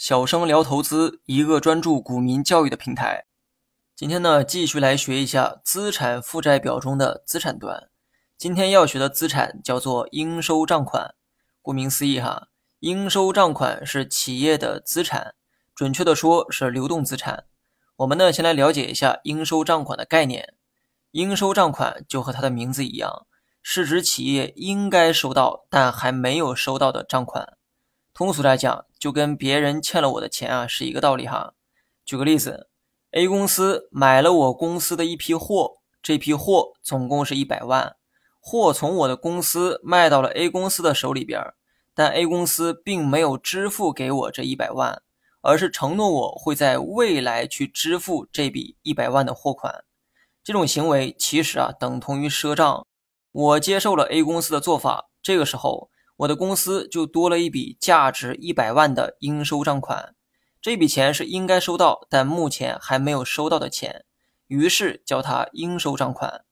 小生聊投资，一个专注股民教育的平台。今天呢，继续来学一下资产负债表中的资产端。今天要学的资产叫做应收账款。顾名思义哈，应收账款是企业的资产，准确的说是流动资产。我们呢，先来了解一下应收账款的概念。应收账款就和它的名字一样，是指企业应该收到但还没有收到的账款。通俗来讲，就跟别人欠了我的钱啊是一个道理哈。举个例子，A 公司买了我公司的一批货，这批货总共是一百万，货从我的公司卖到了 A 公司的手里边，但 A 公司并没有支付给我这一百万，而是承诺我会在未来去支付这笔一百万的货款。这种行为其实啊等同于赊账。我接受了 A 公司的做法，这个时候。我的公司就多了一笔价值一百万的应收账款，这笔钱是应该收到，但目前还没有收到的钱，于是叫它应收账款。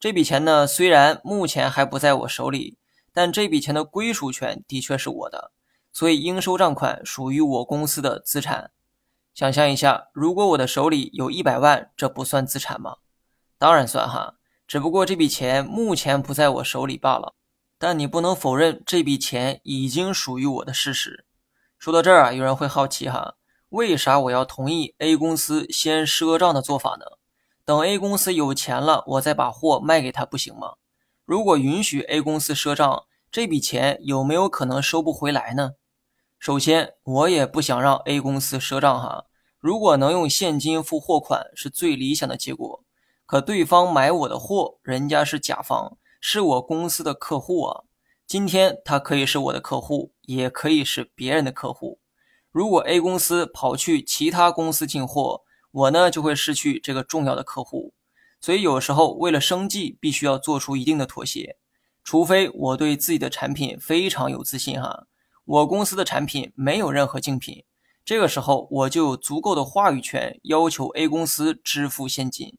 这笔钱呢，虽然目前还不在我手里，但这笔钱的归属权的确是我的，所以应收账款属于我公司的资产。想象一下，如果我的手里有一百万，这不算资产吗？当然算哈，只不过这笔钱目前不在我手里罢了。但你不能否认这笔钱已经属于我的事实。说到这儿啊，有人会好奇哈，为啥我要同意 A 公司先赊账的做法呢？等 A 公司有钱了，我再把货卖给他不行吗？如果允许 A 公司赊账，这笔钱有没有可能收不回来呢？首先，我也不想让 A 公司赊账哈。如果能用现金付货款，是最理想的结果。可对方买我的货，人家是甲方。是我公司的客户啊，今天他可以是我的客户，也可以是别人的客户。如果 A 公司跑去其他公司进货，我呢就会失去这个重要的客户。所以有时候为了生计，必须要做出一定的妥协。除非我对自己的产品非常有自信哈，我公司的产品没有任何竞品，这个时候我就有足够的话语权，要求 A 公司支付现金。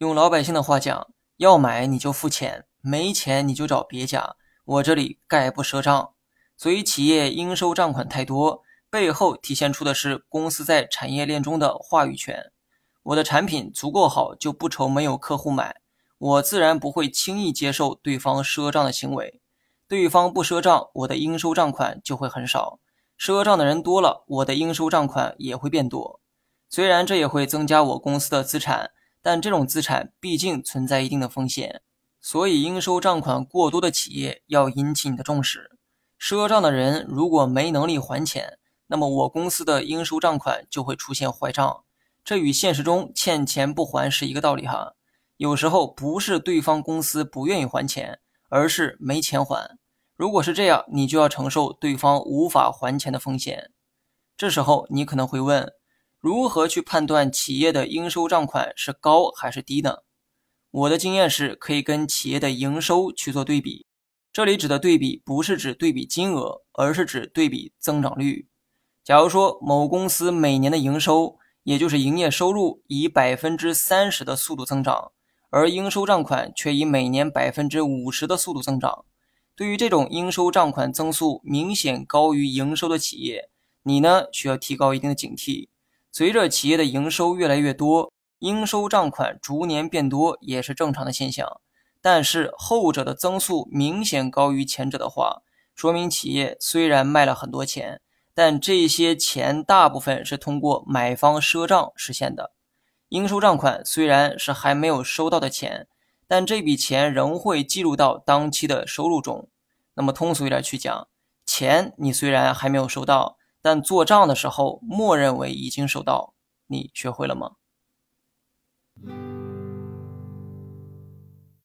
用老百姓的话讲，要买你就付钱。没钱你就找别家，我这里概不赊账。所以企业应收账款太多，背后体现出的是公司在产业链中的话语权。我的产品足够好，就不愁没有客户买，我自然不会轻易接受对方赊账的行为。对方不赊账，我的应收账款就会很少；赊账的人多了，我的应收账款也会变多。虽然这也会增加我公司的资产，但这种资产毕竟存在一定的风险。所以，应收账款过多的企业要引起你的重视。赊账的人如果没能力还钱，那么我公司的应收账款就会出现坏账。这与现实中欠钱不还是一个道理哈。有时候不是对方公司不愿意还钱，而是没钱还。如果是这样，你就要承受对方无法还钱的风险。这时候你可能会问：如何去判断企业的应收账款是高还是低呢？我的经验是，可以跟企业的营收去做对比。这里指的对比，不是指对比金额，而是指对比增长率。假如说某公司每年的营收，也就是营业收入，以百分之三十的速度增长，而应收账款却以每年百分之五十的速度增长，对于这种应收账款增速明显高于营收的企业，你呢需要提高一定的警惕。随着企业的营收越来越多。应收账款逐年变多也是正常的现象，但是后者的增速明显高于前者的话，说明企业虽然卖了很多钱，但这些钱大部分是通过买方赊账实现的。应收账款虽然是还没有收到的钱，但这笔钱仍会计入到当期的收入中。那么通俗一点去讲，钱你虽然还没有收到，但做账的时候默认为已经收到。你学会了吗